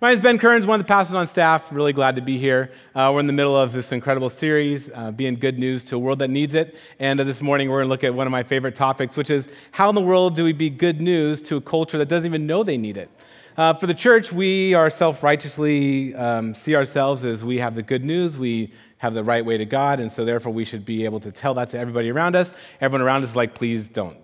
My name is Ben Kearns, one of the pastors on staff. Really glad to be here. Uh, we're in the middle of this incredible series, uh, being good news to a world that needs it. And uh, this morning, we're going to look at one of my favorite topics, which is how in the world do we be good news to a culture that doesn't even know they need it? Uh, for the church, we are self righteously um, see ourselves as we have the good news, we have the right way to God, and so therefore we should be able to tell that to everybody around us. Everyone around us is like, please don't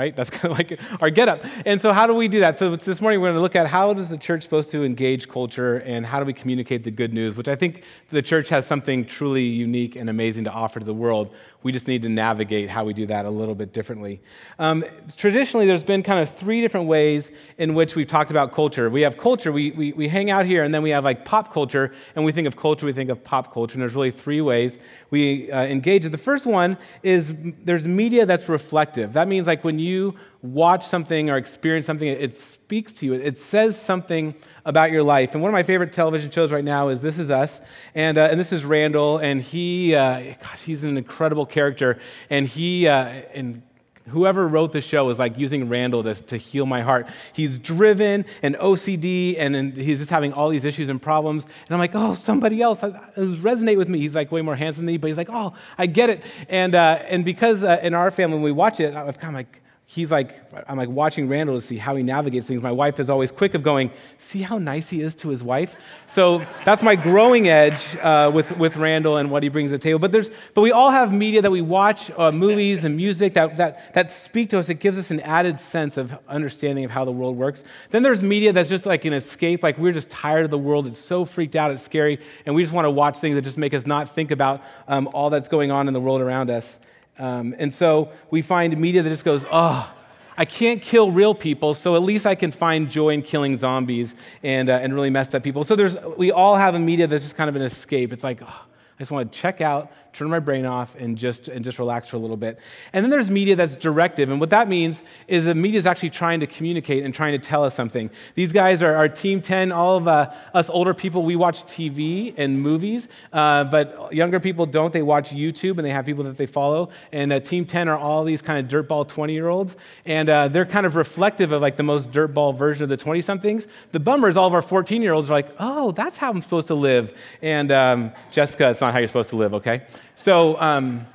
right? That's kind of like our get up. And so, how do we do that? So, this morning we're going to look at how is the church supposed to engage culture and how do we communicate the good news, which I think the church has something truly unique and amazing to offer to the world. We just need to navigate how we do that a little bit differently. Um, traditionally, there's been kind of three different ways in which we've talked about culture. We have culture, we, we, we hang out here, and then we have like pop culture, and we think of culture, we think of pop culture, and there's really three ways we uh, engage it. The first one is there's media that's reflective. That means like when you watch something or experience something, it speaks to you. It says something about your life. And one of my favorite television shows right now is This Is Us. And, uh, and this is Randall. And he, uh, gosh, he's an incredible character. And he, uh, and whoever wrote the show is like using Randall to, to heal my heart. He's driven and OCD, and, and he's just having all these issues and problems. And I'm like, oh, somebody else resonate with me. He's like way more handsome than me, but he's like, oh, I get it. And, uh, and because uh, in our family, when we watch it, of like, he's like, I'm like watching Randall to see how he navigates things. My wife is always quick of going, see how nice he is to his wife? So that's my growing edge uh, with, with Randall and what he brings to the table. But, there's, but we all have media that we watch, uh, movies and music that, that, that speak to us. It gives us an added sense of understanding of how the world works. Then there's media that's just like an escape, like we're just tired of the world. It's so freaked out, it's scary, and we just want to watch things that just make us not think about um, all that's going on in the world around us. Um, and so we find media that just goes, oh, I can't kill real people, so at least I can find joy in killing zombies and, uh, and really messed up people. So there's, we all have a media that's just kind of an escape. It's like, oh, I just want to check out, turn my brain off, and just, and just relax for a little bit. And then there's media that's directive. And what that means is the media is actually trying to communicate and trying to tell us something. These guys are, our Team 10. All of uh, us older people, we watch TV and movies, uh, but younger people don't. They watch YouTube and they have people that they follow. And uh, Team 10 are all these kind of dirtball 20 year olds. And uh, they're kind of reflective of like the most dirtball version of the 20 somethings. The bummer is all of our 14 year olds are like, oh, that's how I'm supposed to live. And um, Jessica, it's not not how you're supposed to live, okay? So, um,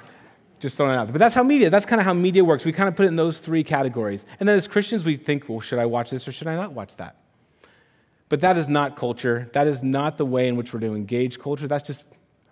just throwing it out there. But that's how media, that's kind of how media works. We kind of put it in those three categories. And then as Christians, we think, well, should I watch this or should I not watch that? But that is not culture. That is not the way in which we're to engage culture. That's just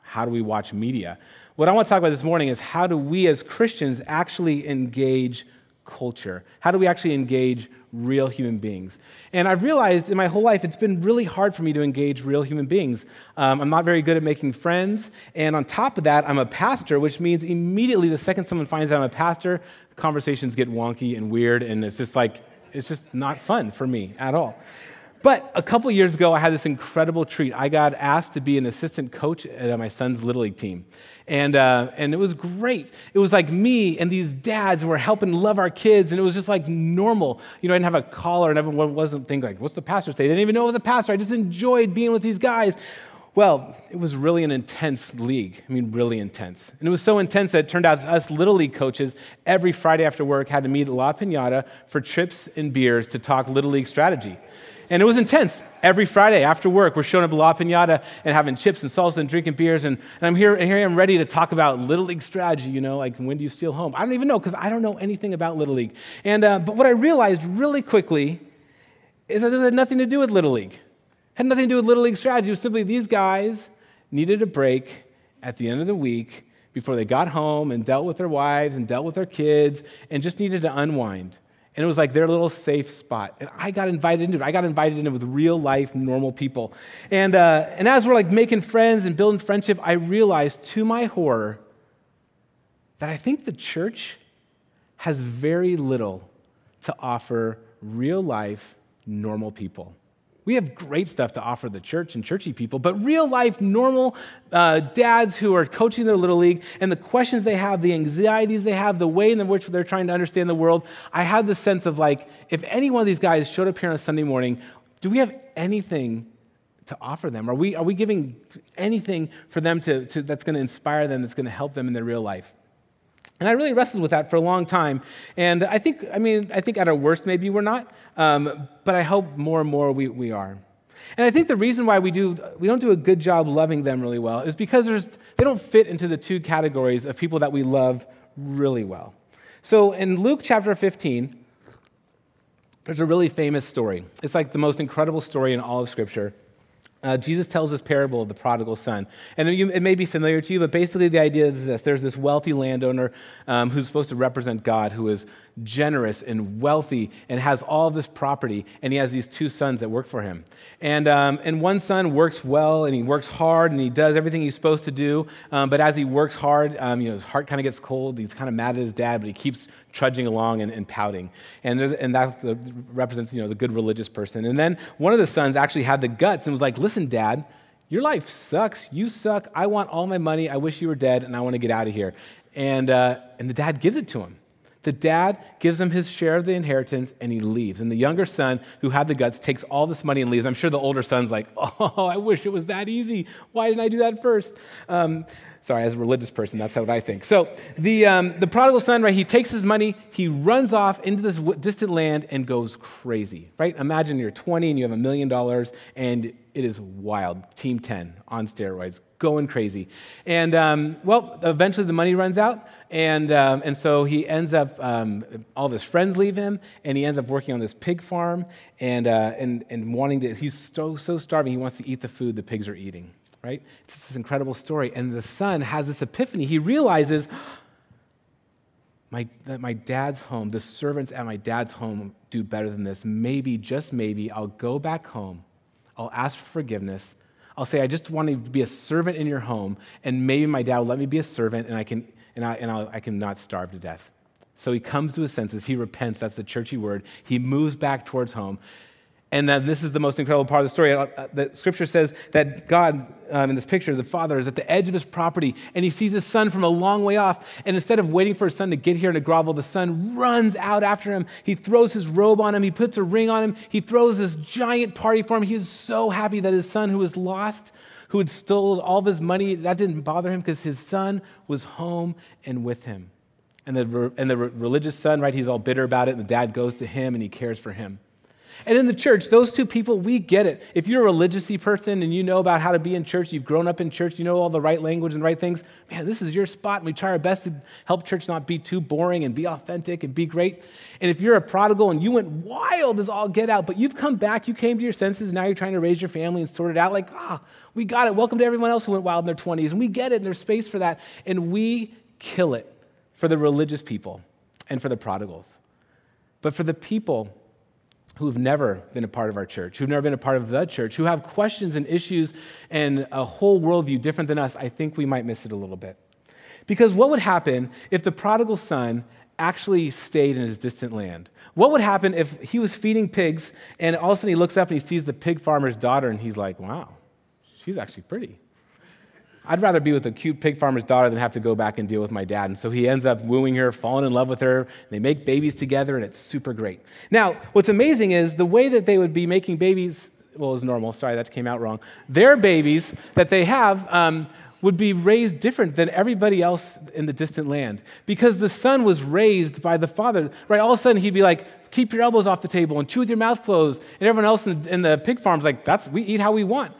how do we watch media. What I want to talk about this morning is how do we as Christians actually engage culture? How do we actually engage real human beings? And I've realized in my whole life it's been really hard for me to engage real human beings. Um, I'm not very good at making friends. And on top of that, I'm a pastor, which means immediately the second someone finds out I'm a pastor, conversations get wonky and weird. And it's just like, it's just not fun for me at all. But a couple years ago, I had this incredible treat. I got asked to be an assistant coach at my son's Little League team. And, uh, and it was great. It was like me and these dads, we're helping love our kids, and it was just like normal. You know, I didn't have a collar, and everyone wasn't thinking, like, what's the pastor say? They didn't even know it was a pastor. I just enjoyed being with these guys. Well, it was really an intense league. I mean, really intense. And it was so intense that it turned out us Little League coaches every Friday after work had to meet at La Pinata for trips and beers to talk Little League strategy. And it was intense. Every Friday after work, we're showing up La Pinata and having chips and salsa and drinking beers. And, and I'm here, and here I'm ready to talk about Little League strategy, you know, like when do you steal home? I don't even know because I don't know anything about Little League. And, uh, but what I realized really quickly is that it had nothing to do with Little League. It had nothing to do with Little League strategy. It was simply these guys needed a break at the end of the week before they got home and dealt with their wives and dealt with their kids and just needed to unwind. And it was like their little safe spot. And I got invited into it. I got invited into it with real life, normal people. And, uh, and as we're like making friends and building friendship, I realized to my horror that I think the church has very little to offer real life, normal people. We have great stuff to offer the church and churchy people, but real life, normal uh, dads who are coaching their little league and the questions they have, the anxieties they have, the way in which they're trying to understand the world, I had the sense of like, if any one of these guys showed up here on a Sunday morning, do we have anything to offer them? Are we, are we giving anything for them to, to that's going to inspire them, that's going to help them in their real life? And I really wrestled with that for a long time. And I think, I mean, I think at our worst, maybe we're not, um, but I hope more and more we, we are. And I think the reason why we, do, we don't do a good job loving them really well is because they don't fit into the two categories of people that we love really well. So in Luke chapter 15, there's a really famous story. It's like the most incredible story in all of Scripture. Uh, Jesus tells this parable of the prodigal son. And it may be familiar to you, but basically the idea is this there's this wealthy landowner um, who's supposed to represent God, who is generous and wealthy and has all this property, and he has these two sons that work for him. And, um, and one son works well and he works hard and he does everything he's supposed to do, um, but as he works hard, um, you know, his heart kind of gets cold. He's kind of mad at his dad, but he keeps trudging along and, and pouting. And, and that represents you know, the good religious person. And then one of the sons actually had the guts and was like, Listen, dad, your life sucks. You suck. I want all my money. I wish you were dead, and I want to get out of here. And, uh, and the dad gives it to him. The dad gives him his share of the inheritance and he leaves. And the younger son, who had the guts, takes all this money and leaves. I'm sure the older son's like, oh, I wish it was that easy. Why didn't I do that first? Um, sorry, as a religious person, that's what I think. So the, um, the prodigal son, right, he takes his money, he runs off into this distant land and goes crazy, right? Imagine you're 20 and you have a million dollars and it is wild. Team 10 on steroids, going crazy. And um, well, eventually the money runs out, and, um, and so he ends up, um, all of his friends leave him, and he ends up working on this pig farm and, uh, and, and wanting to, he's so, so starving, he wants to eat the food the pigs are eating, right? It's this incredible story. And the son has this epiphany. He realizes, my, that my dad's home, the servants at my dad's home do better than this. Maybe, just maybe, I'll go back home. I'll ask for forgiveness I'll say, I just want to be a servant in your home, and maybe my dad will let me be a servant, and I can, and I, and I'll, I can not starve to death. So he comes to his senses. He repents. That's the churchy word. He moves back towards home. And this is the most incredible part of the story. Uh, uh, the scripture says that God, um, in this picture, the father is at the edge of his property and he sees his son from a long way off. And instead of waiting for his son to get here and to grovel, the son runs out after him. He throws his robe on him. He puts a ring on him. He throws this giant party for him. He is so happy that his son, who was lost, who had stolen all of his money, that didn't bother him because his son was home and with him. And the, and the religious son, right, he's all bitter about it. And the dad goes to him and he cares for him. And in the church, those two people, we get it. If you're a religiously person and you know about how to be in church, you've grown up in church, you know all the right language and right things, man, this is your spot. And we try our best to help church not be too boring and be authentic and be great. And if you're a prodigal and you went wild as all get out, but you've come back, you came to your senses, now you're trying to raise your family and sort it out, like, ah, oh, we got it. Welcome to everyone else who went wild in their 20s. And we get it, and there's space for that. And we kill it for the religious people and for the prodigals. But for the people, who've never been a part of our church, who've never been a part of the church, who have questions and issues and a whole worldview different than us, I think we might miss it a little bit. Because what would happen if the prodigal son actually stayed in his distant land? What would happen if he was feeding pigs and all of a sudden he looks up and he sees the pig farmer's daughter and he's like, wow, she's actually pretty. I'd rather be with a cute pig farmer's daughter than have to go back and deal with my dad. And so he ends up wooing her, falling in love with her. They make babies together, and it's super great. Now, what's amazing is the way that they would be making babies, well, it's normal. Sorry, that came out wrong. Their babies that they have um, would be raised different than everybody else in the distant land because the son was raised by the father. Right? All of a sudden, he'd be like, keep your elbows off the table and chew with your mouth closed. And everyone else in the, in the pig farm's like, that's, we eat how we want.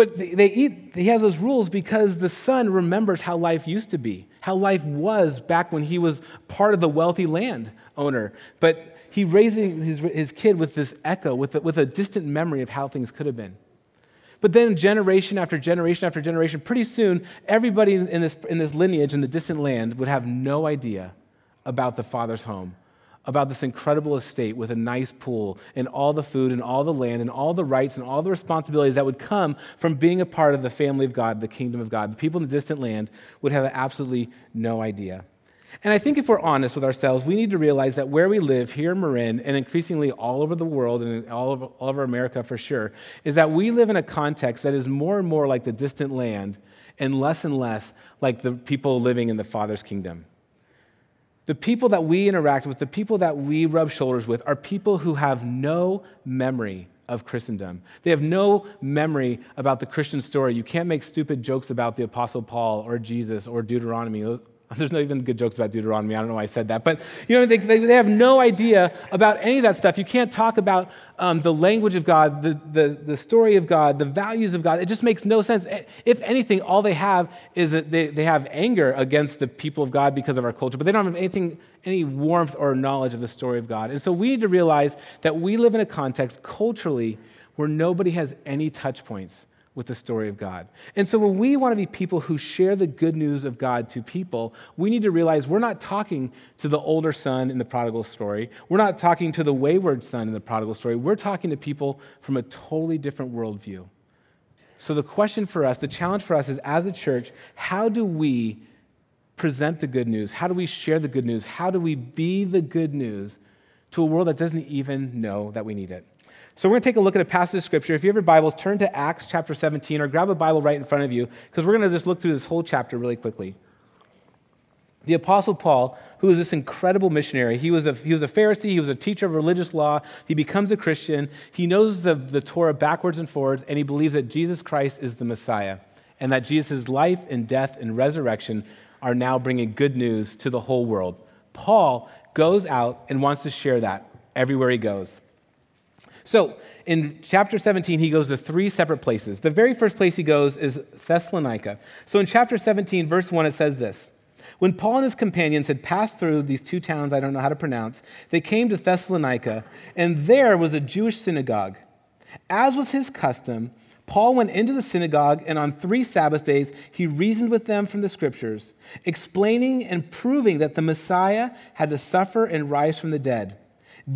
But they eat, he has those rules because the son remembers how life used to be, how life was back when he was part of the wealthy land owner. But he raising his, his kid with this echo, with a, with a distant memory of how things could have been. But then, generation after generation after generation, pretty soon, everybody in this, in this lineage in the distant land would have no idea about the father's home about this incredible estate with a nice pool and all the food and all the land and all the rights and all the responsibilities that would come from being a part of the family of God, the kingdom of God. The people in the distant land would have absolutely no idea. And I think if we're honest with ourselves, we need to realize that where we live here in Marin, and increasingly all over the world and all over, all over America for sure, is that we live in a context that is more and more like the distant land and less and less like the people living in the Father's kingdom. The people that we interact with, the people that we rub shoulders with, are people who have no memory of Christendom. They have no memory about the Christian story. You can't make stupid jokes about the Apostle Paul or Jesus or Deuteronomy. There's no even good jokes about Deuteronomy. I don't know why I said that. But, you know, they, they, they have no idea about any of that stuff. You can't talk about um, the language of God, the, the, the story of God, the values of God. It just makes no sense. If anything, all they have is that they, they have anger against the people of God because of our culture, but they don't have anything, any warmth or knowledge of the story of God. And so we need to realize that we live in a context culturally where nobody has any touch points with the story of God. And so when we want to be people who share the good news of God to people, we need to realize we're not talking to the older son in the prodigal story. We're not talking to the wayward son in the prodigal story. We're talking to people from a totally different worldview. So the question for us, the challenge for us is as a church, how do we present the good news? How do we share the good news? How do we be the good news to a world that doesn't even know that we need it? So we're going to take a look at a passage of scripture. If you have your Bibles, turn to Acts chapter 17 or grab a Bible right in front of you because we're going to just look through this whole chapter really quickly. The Apostle Paul, who is this incredible missionary, he was, a, he was a Pharisee, he was a teacher of religious law, he becomes a Christian, he knows the, the Torah backwards and forwards, and he believes that Jesus Christ is the Messiah, and that Jesus' life and death and resurrection are now bringing good news to the whole world. Paul goes out and wants to share that everywhere he goes. So in chapter 17, he goes to three separate places. The very first place he goes is Thessalonica. So in chapter 17, verse 1, it says this When Paul and his companions had passed through these two towns I don't know how to pronounce, they came to Thessalonica, and there was a Jewish synagogue. As was his custom, Paul went into the synagogue, and on three Sabbath days, he reasoned with them from the scriptures, explaining and proving that the Messiah had to suffer and rise from the dead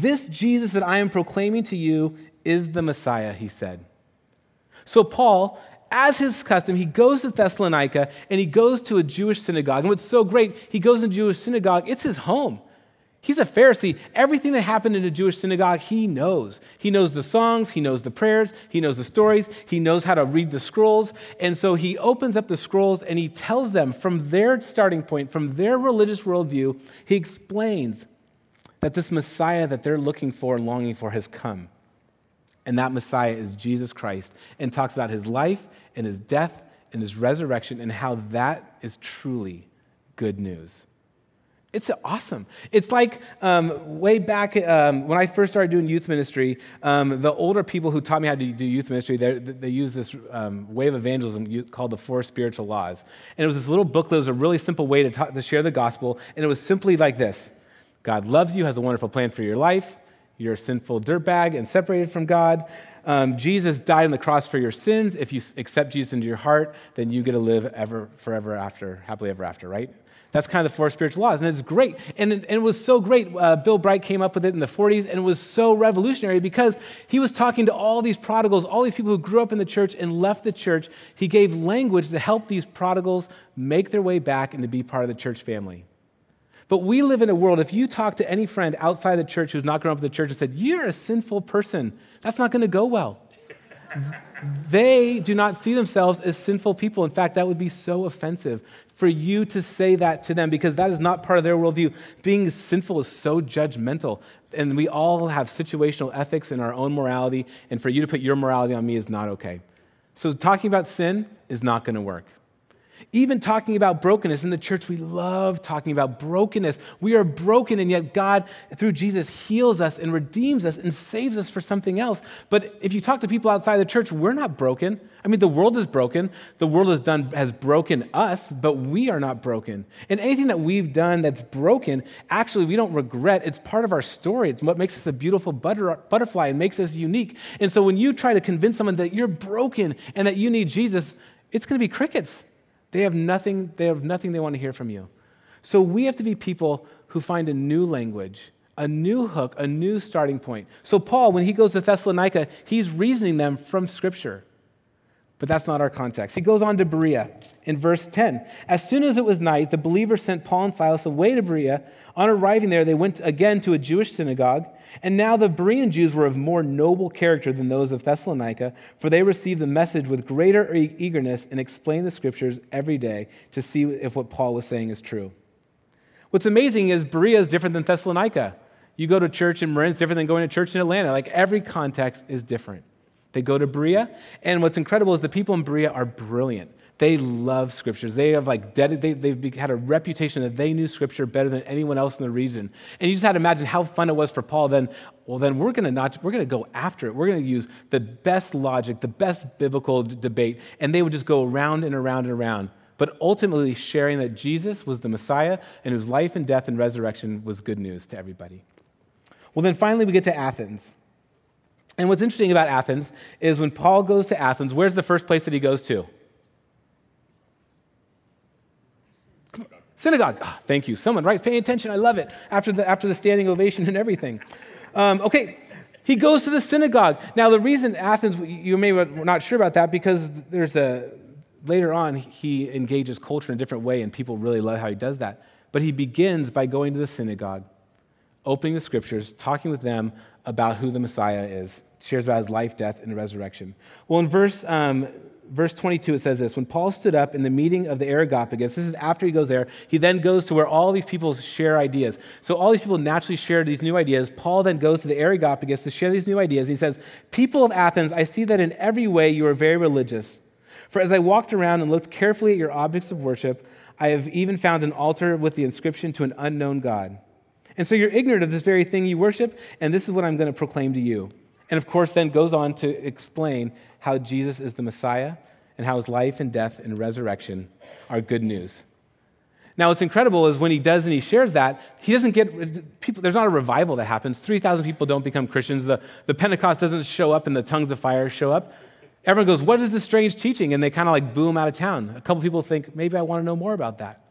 this Jesus that I am proclaiming to you is the Messiah, he said. So, Paul, as his custom, he goes to Thessalonica and he goes to a Jewish synagogue. And what's so great, he goes to a Jewish synagogue, it's his home. He's a Pharisee. Everything that happened in a Jewish synagogue, he knows. He knows the songs, he knows the prayers, he knows the stories, he knows how to read the scrolls. And so he opens up the scrolls and he tells them from their starting point, from their religious worldview, he explains that this Messiah that they're looking for and longing for has come. And that Messiah is Jesus Christ, and talks about his life and his death and his resurrection and how that is truly good news. It's awesome. It's like um, way back um, when I first started doing youth ministry, um, the older people who taught me how to do youth ministry, they, they this um, way of evangelism called the Four Spiritual Laws. And it was this little booklet. It was a really simple way to, to share the gospel. And it was simply like this God loves you, has a wonderful plan for your life. You're a sinful dirtbag and separated from God. Um, Jesus died on the cross for your sins. If you accept Jesus into your heart, then you get to live ever, forever after, happily ever after, right? That's kind of the four spiritual laws, and it's great. And it, and it was so great. Uh, Bill Bright came up with it in the 40s, and it was so revolutionary because he was talking to all these prodigals, all these people who grew up in the church and left the church. He gave language to help these prodigals make their way back and to be part of the church family. But we live in a world, if you talk to any friend outside the church who's not grown up in the church and said, You're a sinful person, that's not going to go well. they do not see themselves as sinful people. In fact, that would be so offensive for you to say that to them because that is not part of their worldview. Being sinful is so judgmental. And we all have situational ethics in our own morality, and for you to put your morality on me is not okay. So, talking about sin is not going to work. Even talking about brokenness in the church, we love talking about brokenness. We are broken, and yet God, through Jesus, heals us and redeems us and saves us for something else. But if you talk to people outside the church, we're not broken. I mean, the world is broken. The world has done has broken us, but we are not broken. And anything that we've done that's broken, actually, we don't regret. It's part of our story. It's what makes us a beautiful butter, butterfly and makes us unique. And so when you try to convince someone that you're broken and that you need Jesus, it's going to be crickets. They have nothing, they have nothing they want to hear from you. So we have to be people who find a new language, a new hook, a new starting point. So Paul, when he goes to Thessalonica, he's reasoning them from Scripture. But that's not our context. He goes on to Berea in verse 10. As soon as it was night, the believers sent Paul and Silas away to Berea. On arriving there, they went again to a Jewish synagogue. And now the Berean Jews were of more noble character than those of Thessalonica, for they received the message with greater eagerness and explained the scriptures every day to see if what Paul was saying is true. What's amazing is Berea is different than Thessalonica. You go to church in Marin, it's different than going to church in Atlanta. Like every context is different. They go to Berea, and what's incredible is the people in Berea are brilliant. They love scriptures. They have like ded- they, they've had a reputation that they knew scripture better than anyone else in the region. And you just had to imagine how fun it was for Paul. Then, well, then we're going to not we're to go after it. We're going to use the best logic, the best biblical d- debate, and they would just go around and around and around. But ultimately, sharing that Jesus was the Messiah and whose life and death and resurrection was good news to everybody. Well, then finally, we get to Athens. And what's interesting about Athens is when Paul goes to Athens, where's the first place that he goes to? Synagogue. Oh, thank you. Someone, right? Pay attention. I love it. After the, after the standing ovation and everything. Um, okay, he goes to the synagogue. Now, the reason Athens, you may be not sure about that because there's a, later on, he engages culture in a different way, and people really love how he does that. But he begins by going to the synagogue, opening the scriptures, talking with them about who the Messiah is, shares about his life, death, and resurrection. Well, in verse um, verse 22, it says this When Paul stood up in the meeting of the Areopagus, this is after he goes there, he then goes to where all these people share ideas. So all these people naturally share these new ideas. Paul then goes to the Areopagus to share these new ideas. He says, People of Athens, I see that in every way you are very religious. For as I walked around and looked carefully at your objects of worship, I have even found an altar with the inscription to an unknown God. And so you're ignorant of this very thing you worship, and this is what I'm going to proclaim to you. And of course, then goes on to explain how Jesus is the Messiah and how his life and death and resurrection are good news. Now, what's incredible is when he does and he shares that, he doesn't get people, there's not a revival that happens. 3,000 people don't become Christians. The, the Pentecost doesn't show up and the tongues of fire show up. Everyone goes, What is this strange teaching? And they kind of like boom out of town. A couple people think, Maybe I want to know more about that.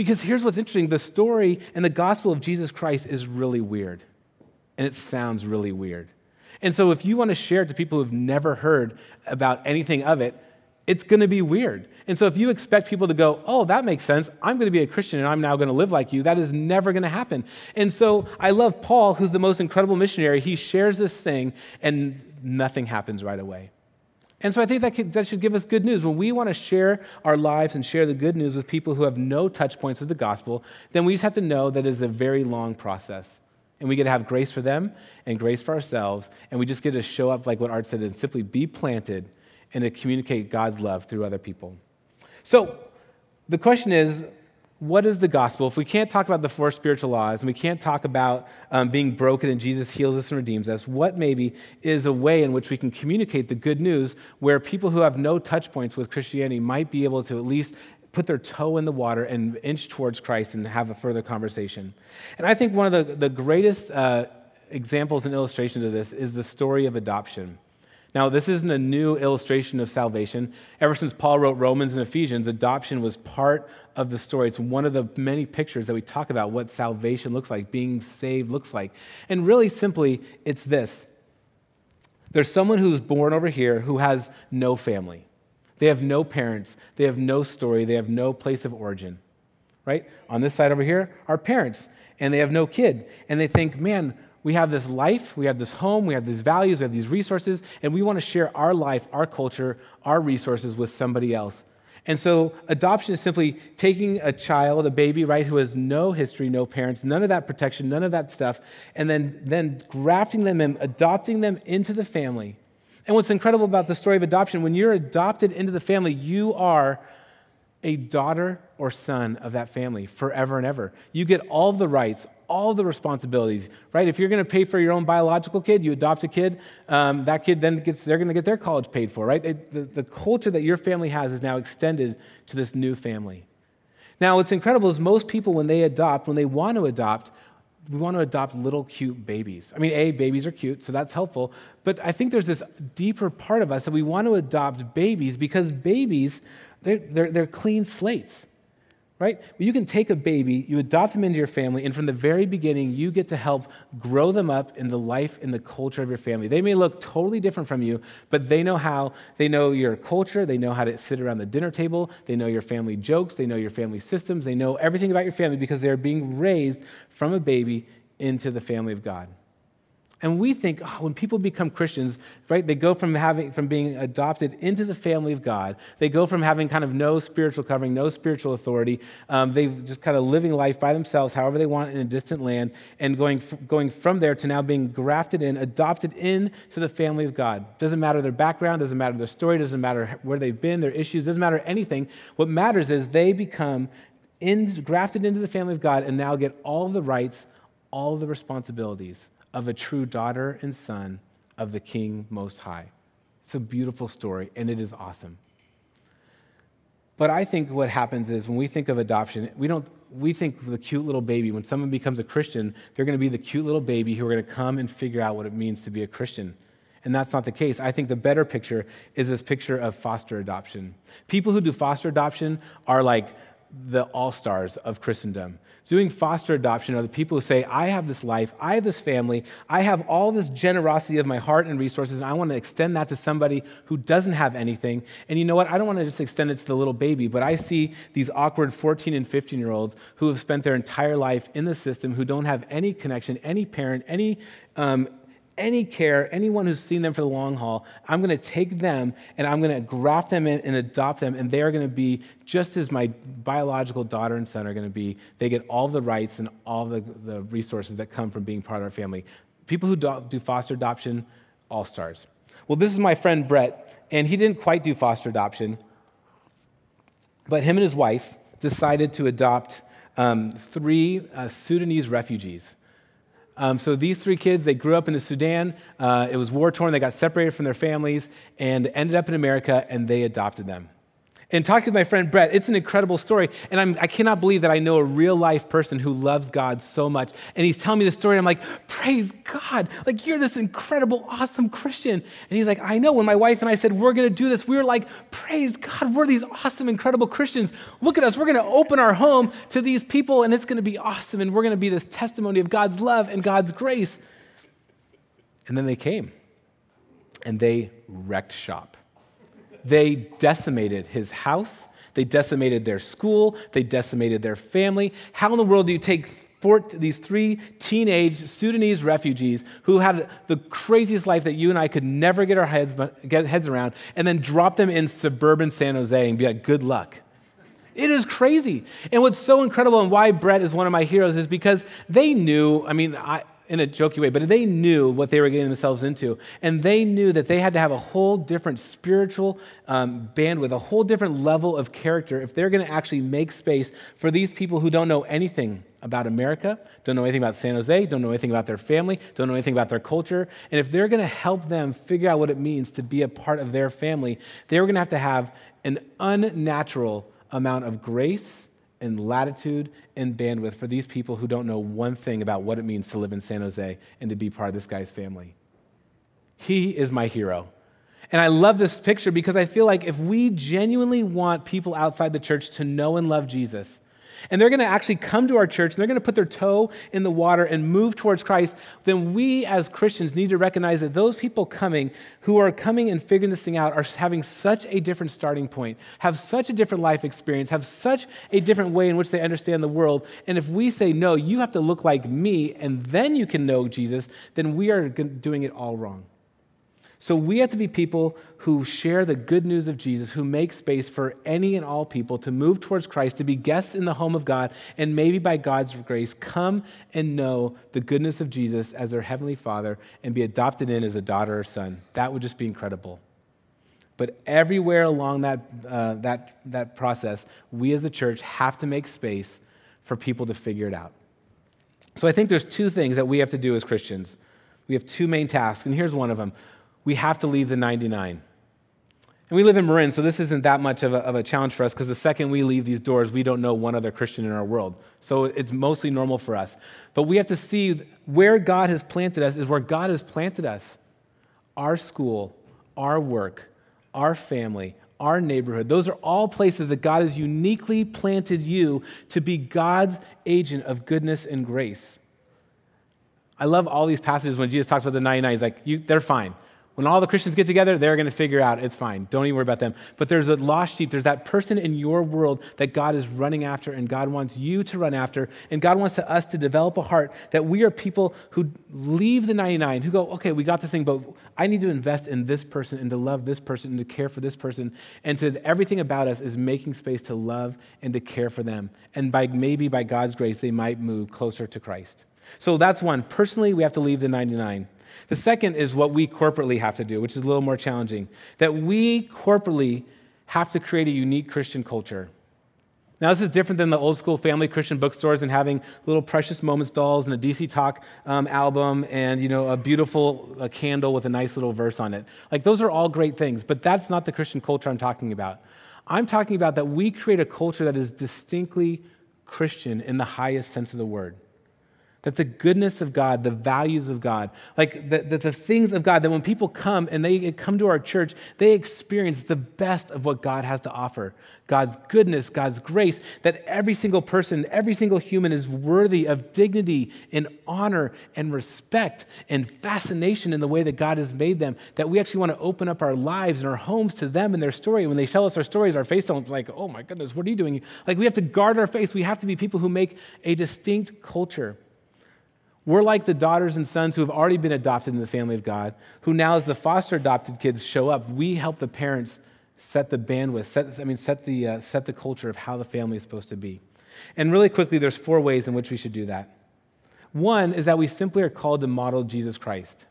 Because here's what's interesting the story and the gospel of Jesus Christ is really weird. And it sounds really weird. And so, if you want to share it to people who've never heard about anything of it, it's going to be weird. And so, if you expect people to go, oh, that makes sense, I'm going to be a Christian and I'm now going to live like you, that is never going to happen. And so, I love Paul, who's the most incredible missionary. He shares this thing and nothing happens right away. And so, I think that, could, that should give us good news. When we want to share our lives and share the good news with people who have no touch points with the gospel, then we just have to know that it is a very long process. And we get to have grace for them and grace for ourselves. And we just get to show up, like what Art said, and simply be planted and to communicate God's love through other people. So the question is, what is the gospel? If we can't talk about the four spiritual laws and we can't talk about um, being broken and Jesus heals us and redeems us, what maybe is a way in which we can communicate the good news where people who have no touch points with Christianity might be able to at least put their toe in the water and inch towards Christ and have a further conversation. And I think one of the, the greatest uh, examples and illustrations of this is the story of adoption. Now, this isn't a new illustration of salvation. Ever since Paul wrote Romans and Ephesians, adoption was part of the story. It's one of the many pictures that we talk about what salvation looks like, being saved looks like. And really simply, it's this there's someone who's born over here who has no family. They have no parents, they have no story, they have no place of origin. Right? On this side over here are parents, and they have no kid. And they think, man, we have this life, we have this home, we have these values, we have these resources, and we want to share our life, our culture, our resources with somebody else. And so adoption is simply taking a child, a baby, right, who has no history, no parents, none of that protection, none of that stuff, and then, then grafting them in, adopting them into the family and what's incredible about the story of adoption, when you're adopted into the family, you are a daughter or son of that family forever and ever. You get all the rights, all the responsibilities, right? If you're going to pay for your own biological kid, you adopt a kid, um, that kid then gets, they're going to get their college paid for, right? It, the, the culture that your family has is now extended to this new family. Now, what's incredible is most people, when they adopt, when they want to adopt, we want to adopt little cute babies. I mean, A, babies are cute, so that's helpful. But I think there's this deeper part of us that we want to adopt babies because babies, they're, they're, they're clean slates right? You can take a baby, you adopt them into your family, and from the very beginning, you get to help grow them up in the life and the culture of your family. They may look totally different from you, but they know how, they know your culture, they know how to sit around the dinner table, they know your family jokes, they know your family systems, they know everything about your family because they're being raised from a baby into the family of God. And we think oh, when people become Christians, right, they go from having from being adopted into the family of God. They go from having kind of no spiritual covering, no spiritual authority. Um, they just kind of living life by themselves, however they want, in a distant land, and going going from there to now being grafted in, adopted into the family of God. Doesn't matter their background, doesn't matter their story, doesn't matter where they've been, their issues, doesn't matter anything. What matters is they become in, grafted into the family of God and now get all the rights, all the responsibilities of a true daughter and son of the King Most High. It's a beautiful story, and it is awesome. But I think what happens is when we think of adoption, we don't we think the cute little baby. When someone becomes a Christian, they're going to be the cute little baby who are going to come and figure out what it means to be a Christian. And that's not the case. I think the better picture is this picture of foster adoption. People who do foster adoption are like the all stars of Christendom. Doing foster adoption are the people who say, I have this life, I have this family, I have all this generosity of my heart and resources, and I want to extend that to somebody who doesn't have anything. And you know what? I don't want to just extend it to the little baby, but I see these awkward 14 and 15 year olds who have spent their entire life in the system, who don't have any connection, any parent, any um, any care, anyone who's seen them for the long haul, I'm going to take them and I'm going to graft them in and adopt them, and they are going to be just as my biological daughter and son are going to be. They get all the rights and all the, the resources that come from being part of our family. People who do, do foster adoption, all stars. Well, this is my friend Brett, and he didn't quite do foster adoption, but him and his wife decided to adopt um, three uh, Sudanese refugees. Um, so these three kids, they grew up in the Sudan. Uh, it was war torn. They got separated from their families and ended up in America, and they adopted them. And talking with my friend Brett, it's an incredible story. And I'm, i cannot believe that I know a real life person who loves God so much. And he's telling me the story. And I'm like, praise God. Like, you're this incredible, awesome Christian. And he's like, I know. When my wife and I said, we're going to do this, we were like, praise God. We're these awesome, incredible Christians. Look at us. We're going to open our home to these people, and it's going to be awesome. And we're going to be this testimony of God's love and God's grace. And then they came, and they wrecked shop. They decimated his house, they decimated their school, they decimated their family. How in the world do you take four, these three teenage Sudanese refugees who had the craziest life that you and I could never get our heads, get heads around and then drop them in suburban San Jose and be like, good luck? It is crazy. And what's so incredible and why Brett is one of my heroes is because they knew, I mean, I, in a jokey way, but they knew what they were getting themselves into. And they knew that they had to have a whole different spiritual um, bandwidth, a whole different level of character if they're going to actually make space for these people who don't know anything about America, don't know anything about San Jose, don't know anything about their family, don't know anything about their culture. And if they're going to help them figure out what it means to be a part of their family, they're going to have to have an unnatural amount of grace and latitude and bandwidth for these people who don't know one thing about what it means to live in San Jose and to be part of this guy's family. He is my hero. And I love this picture because I feel like if we genuinely want people outside the church to know and love Jesus, and they're going to actually come to our church and they're going to put their toe in the water and move towards Christ, then we as Christians need to recognize that those people coming who are coming and figuring this thing out are having such a different starting point, have such a different life experience, have such a different way in which they understand the world. And if we say, no, you have to look like me and then you can know Jesus, then we are doing it all wrong. So we have to be people who share the good news of Jesus, who make space for any and all people to move towards Christ, to be guests in the home of God, and maybe by God's grace, come and know the goodness of Jesus as their heavenly Father and be adopted in as a daughter or son. That would just be incredible. But everywhere along that, uh, that, that process, we as a church have to make space for people to figure it out. So I think there's two things that we have to do as Christians. We have two main tasks, and here's one of them we have to leave the 99. And we live in Marin, so this isn't that much of a, of a challenge for us because the second we leave these doors, we don't know one other Christian in our world. So it's mostly normal for us. But we have to see where God has planted us is where God has planted us. Our school, our work, our family, our neighborhood. Those are all places that God has uniquely planted you to be God's agent of goodness and grace. I love all these passages when Jesus talks about the 99. He's like, they're fine. When all the Christians get together, they're going to figure out it's fine. Don't even worry about them. But there's a lost sheep. There's that person in your world that God is running after, and God wants you to run after. And God wants to, us to develop a heart that we are people who leave the 99, who go, okay, we got this thing, but I need to invest in this person and to love this person and to care for this person. And to everything about us is making space to love and to care for them. And by maybe by God's grace, they might move closer to Christ. So that's one. Personally, we have to leave the 99. The second is what we corporately have to do, which is a little more challenging. That we corporately have to create a unique Christian culture. Now, this is different than the old school family Christian bookstores and having little precious moments dolls and a DC Talk um, album and you know a beautiful a candle with a nice little verse on it. Like those are all great things, but that's not the Christian culture I'm talking about. I'm talking about that we create a culture that is distinctly Christian in the highest sense of the word. That the goodness of God, the values of God, like the, the, the, things of God, that when people come and they come to our church, they experience the best of what God has to offer God's goodness, God's grace, that every single person, every single human is worthy of dignity and honor and respect and fascination in the way that God has made them. That we actually want to open up our lives and our homes to them and their story. When they tell us our stories, our face don't like, oh my goodness, what are you doing? Like we have to guard our face. We have to be people who make a distinct culture. We're like the daughters and sons who have already been adopted in the family of God, who now, as the foster adopted kids show up, we help the parents set the bandwidth, set, I mean, set the, uh, set the culture of how the family is supposed to be. And really quickly, there's four ways in which we should do that. One is that we simply are called to model Jesus Christ.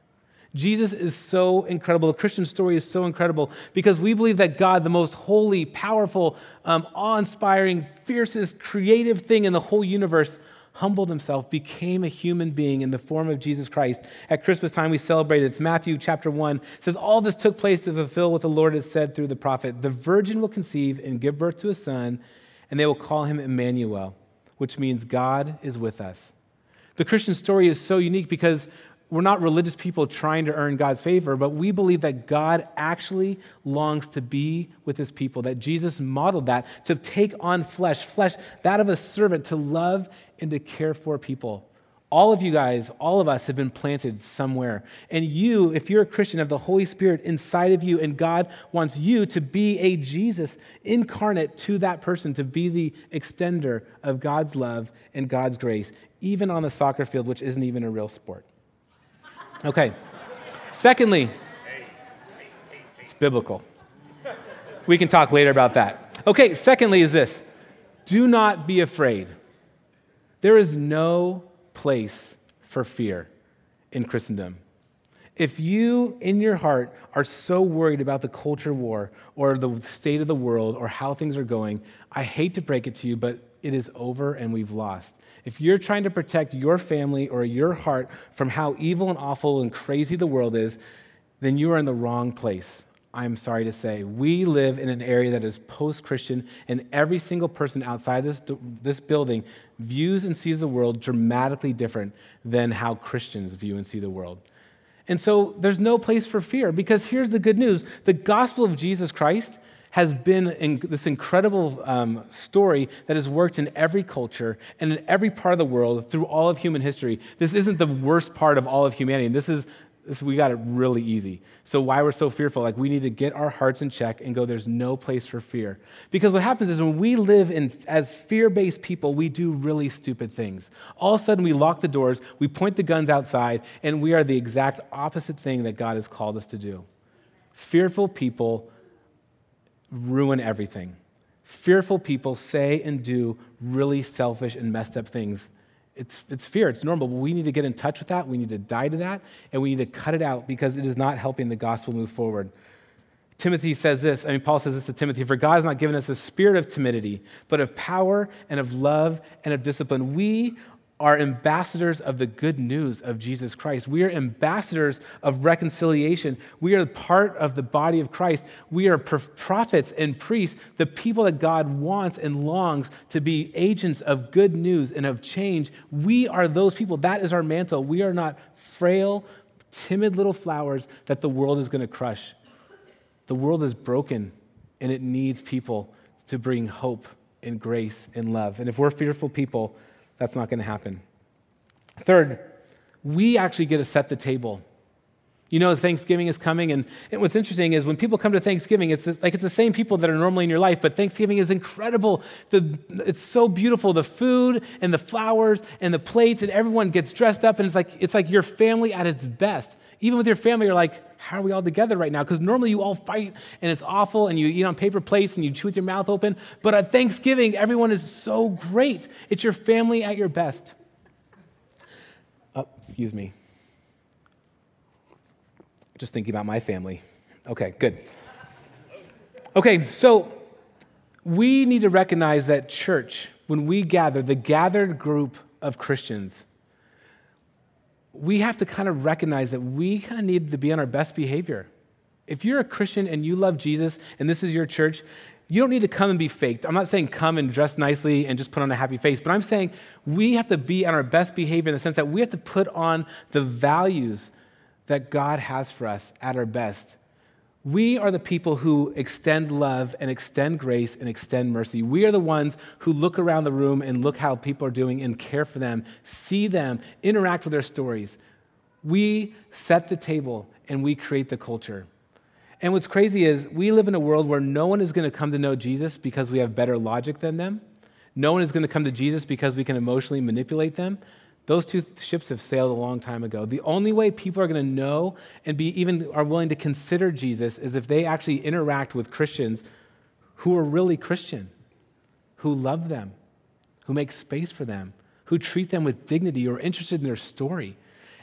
Jesus is so incredible. The Christian story is so incredible because we believe that God, the most holy, powerful, um, awe inspiring, fiercest, creative thing in the whole universe, humbled himself, became a human being in the form of Jesus Christ. At Christmas time, we celebrate It's Matthew chapter 1. It says, All this took place to fulfill what the Lord has said through the prophet The virgin will conceive and give birth to a son, and they will call him Emmanuel, which means God is with us. The Christian story is so unique because we're not religious people trying to earn God's favor, but we believe that God actually longs to be with his people, that Jesus modeled that, to take on flesh, flesh, that of a servant, to love and to care for people. All of you guys, all of us have been planted somewhere. And you, if you're a Christian, have the Holy Spirit inside of you, and God wants you to be a Jesus incarnate to that person, to be the extender of God's love and God's grace, even on the soccer field, which isn't even a real sport. Okay. Secondly, it's biblical. We can talk later about that. Okay, secondly, is this do not be afraid. There is no place for fear in Christendom. If you, in your heart, are so worried about the culture war or the state of the world or how things are going, I hate to break it to you, but it is over and we've lost. If you're trying to protect your family or your heart from how evil and awful and crazy the world is, then you are in the wrong place. I'm sorry to say. We live in an area that is post Christian, and every single person outside this, this building views and sees the world dramatically different than how Christians view and see the world. And so there's no place for fear because here's the good news the gospel of Jesus Christ has been in this incredible um, story that has worked in every culture and in every part of the world through all of human history. This isn't the worst part of all of humanity. This is this, we got it really easy. So why we're so fearful? Like we need to get our hearts in check and go. There's no place for fear because what happens is when we live in as fear-based people, we do really stupid things. All of a sudden, we lock the doors, we point the guns outside, and we are the exact opposite thing that God has called us to do. Fearful people ruin everything. Fearful people say and do really selfish and messed up things. It's, it's fear, it's normal, but we need to get in touch with that. We need to die to that, and we need to cut it out because it is not helping the gospel move forward. Timothy says this, I mean, Paul says this to Timothy For God has not given us a spirit of timidity, but of power and of love and of discipline. We are ambassadors of the good news of Jesus Christ. We are ambassadors of reconciliation. We are part of the body of Christ. We are prophets and priests, the people that God wants and longs to be agents of good news and of change. We are those people. That is our mantle. We are not frail, timid little flowers that the world is going to crush. The world is broken and it needs people to bring hope and grace and love. And if we're fearful people, that's not going to happen. Third, we actually get to set the table. You know, Thanksgiving is coming, and, and what's interesting is when people come to Thanksgiving, it's like it's the same people that are normally in your life, but Thanksgiving is incredible. The, it's so beautiful. The food and the flowers and the plates, and everyone gets dressed up, and it's like, it's like your family at its best. Even with your family, you're like, how are we all together right now? Because normally you all fight and it's awful, and you eat on paper plates and you chew with your mouth open. But at Thanksgiving, everyone is so great. It's your family at your best. Oh, excuse me. Just thinking about my family. Okay, good. Okay, so we need to recognize that church, when we gather, the gathered group of Christians, we have to kind of recognize that we kind of need to be on our best behavior. If you're a Christian and you love Jesus and this is your church, you don't need to come and be faked. I'm not saying come and dress nicely and just put on a happy face, but I'm saying we have to be on our best behavior in the sense that we have to put on the values that God has for us at our best. We are the people who extend love and extend grace and extend mercy. We are the ones who look around the room and look how people are doing and care for them, see them, interact with their stories. We set the table and we create the culture. And what's crazy is we live in a world where no one is going to come to know Jesus because we have better logic than them. No one is going to come to Jesus because we can emotionally manipulate them. Those two ships have sailed a long time ago. The only way people are going to know and be even are willing to consider Jesus is if they actually interact with Christians who are really Christian, who love them, who make space for them, who treat them with dignity or interested in their story.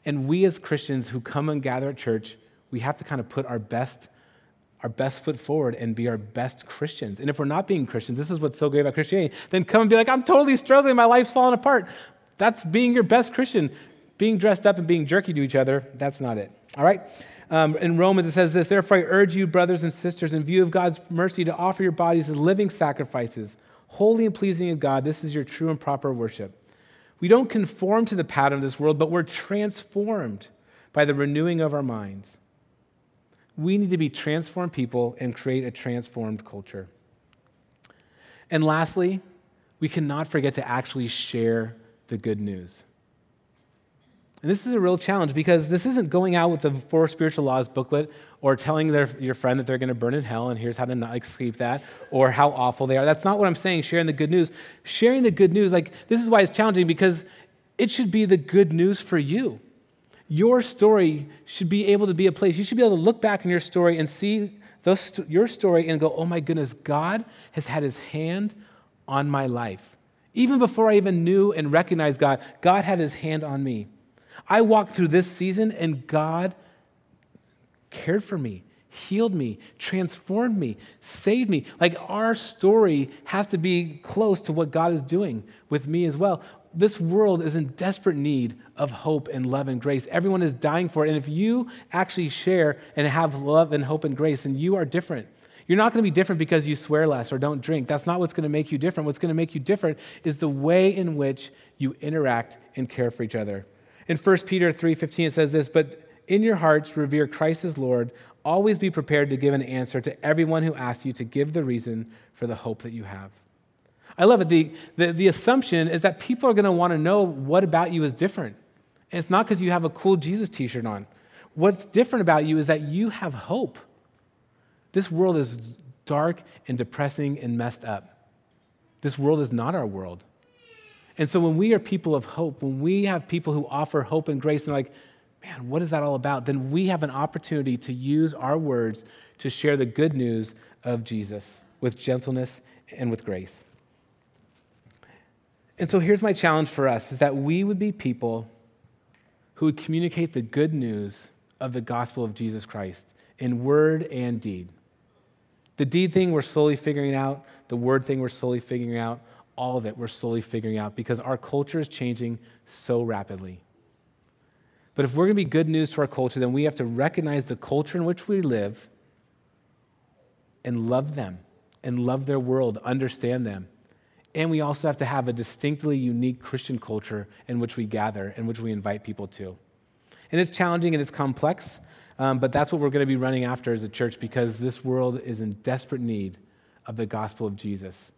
And we as Christians who come and gather at church, we have to kind of put our best our best foot forward and be our best Christians. And if we're not being Christians, this is what's so great about Christianity, then come and be like, I'm totally struggling, my life's falling apart. That's being your best Christian. Being dressed up and being jerky to each other, that's not it. All right? Um, in Romans, it says this Therefore, I urge you, brothers and sisters, in view of God's mercy, to offer your bodies as living sacrifices, holy and pleasing of God. This is your true and proper worship. We don't conform to the pattern of this world, but we're transformed by the renewing of our minds. We need to be transformed people and create a transformed culture. And lastly, we cannot forget to actually share the good news. And this is a real challenge because this isn't going out with the Four Spiritual Laws booklet or telling their, your friend that they're going to burn in hell and here's how to not escape that or how awful they are. That's not what I'm saying, sharing the good news. Sharing the good news, like, this is why it's challenging because it should be the good news for you. Your story should be able to be a place, you should be able to look back in your story and see your story and go, oh my goodness, God has had his hand on my life. Even before I even knew and recognized God, God had his hand on me. I walked through this season and God cared for me, healed me, transformed me, saved me. Like our story has to be close to what God is doing with me as well. This world is in desperate need of hope and love and grace. Everyone is dying for it. And if you actually share and have love and hope and grace, then you are different. You're not going to be different because you swear less or don't drink. That's not what's going to make you different. What's going to make you different is the way in which you interact and care for each other. In 1 Peter 3:15 it says this, "But in your hearts revere Christ as Lord. Always be prepared to give an answer to everyone who asks you to give the reason for the hope that you have." I love it. The, the, the assumption is that people are going to want to know what about you is different. And it's not because you have a cool Jesus t shirt on. What's different about you is that you have hope. This world is dark and depressing and messed up. This world is not our world. And so when we are people of hope, when we have people who offer hope and grace, and they're like, man, what is that all about? Then we have an opportunity to use our words to share the good news of Jesus with gentleness and with grace. And so here's my challenge for us is that we would be people who would communicate the good news of the gospel of Jesus Christ in word and deed. The deed thing we're slowly figuring out, the word thing we're slowly figuring out, all of it we're slowly figuring out because our culture is changing so rapidly. But if we're going to be good news to our culture, then we have to recognize the culture in which we live and love them and love their world, understand them. And we also have to have a distinctly unique Christian culture in which we gather, in which we invite people to. And it's challenging and it's complex, um, but that's what we're going to be running after as a church because this world is in desperate need of the gospel of Jesus.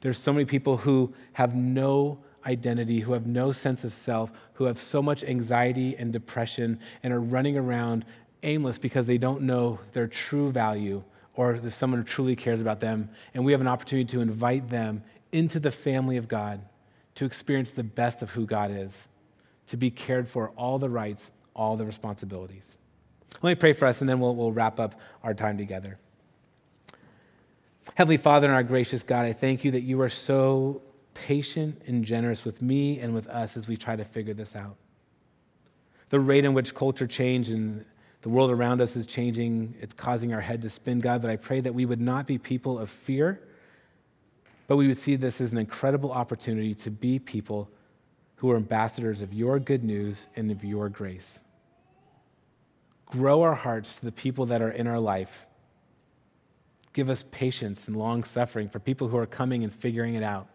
There's so many people who have no identity, who have no sense of self, who have so much anxiety and depression, and are running around aimless because they don't know their true value or that someone truly cares about them. And we have an opportunity to invite them into the family of God to experience the best of who God is, to be cared for all the rights, all the responsibilities. Let me pray for us and then we'll, we'll wrap up our time together. Heavenly Father and our gracious God, I thank you that you are so patient and generous with me and with us as we try to figure this out. The rate in which culture change and the world around us is changing, it's causing our head to spin, God, but I pray that we would not be people of fear, but we would see this as an incredible opportunity to be people who are ambassadors of your good news and of your grace. Grow our hearts to the people that are in our life. Give us patience and long suffering for people who are coming and figuring it out.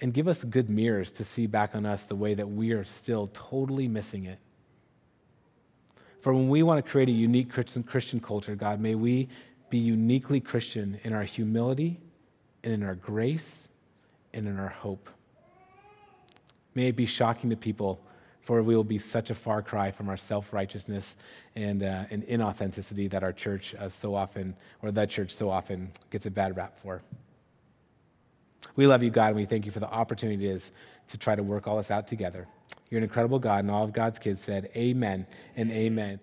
and give us good mirrors to see back on us the way that we are still totally missing it. For when we want to create a unique Christian, culture, God, may we be uniquely Christian in our humility and in our grace and in our hope. May it be shocking to people, for we will be such a far cry from our self righteousness and, uh, and inauthenticity that our church uh, so often, or that church so often, gets a bad rap for. We love you, God, and we thank you for the opportunity it is to try to work all this out together. You're an incredible God, and all of God's kids said, Amen and amen.